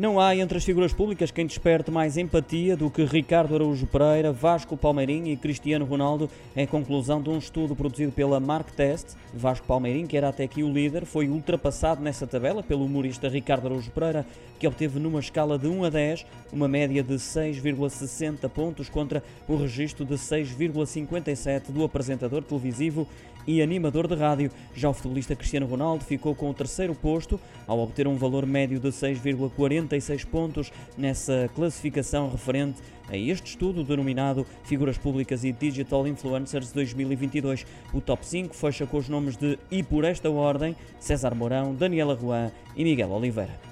Não há entre as figuras públicas quem desperte mais empatia do que Ricardo Araújo Pereira, Vasco Palmeirim e Cristiano Ronaldo. A conclusão de um estudo produzido pela Mark Test. Vasco Palmeirim, que era até aqui o líder, foi ultrapassado nessa tabela pelo humorista Ricardo Araújo Pereira, que obteve numa escala de 1 a 10 uma média de 6,60 pontos contra o registro de 6,57 do apresentador televisivo e animador de rádio. Já o futebolista Cristiano Ronaldo ficou com o terceiro posto ao obter um valor médio de 6,40 36 pontos nessa classificação referente a este estudo denominado Figuras Públicas e Digital Influencers 2022. O top 5 fecha com os nomes de E por esta ordem, César Mourão, Daniela Juan e Miguel Oliveira.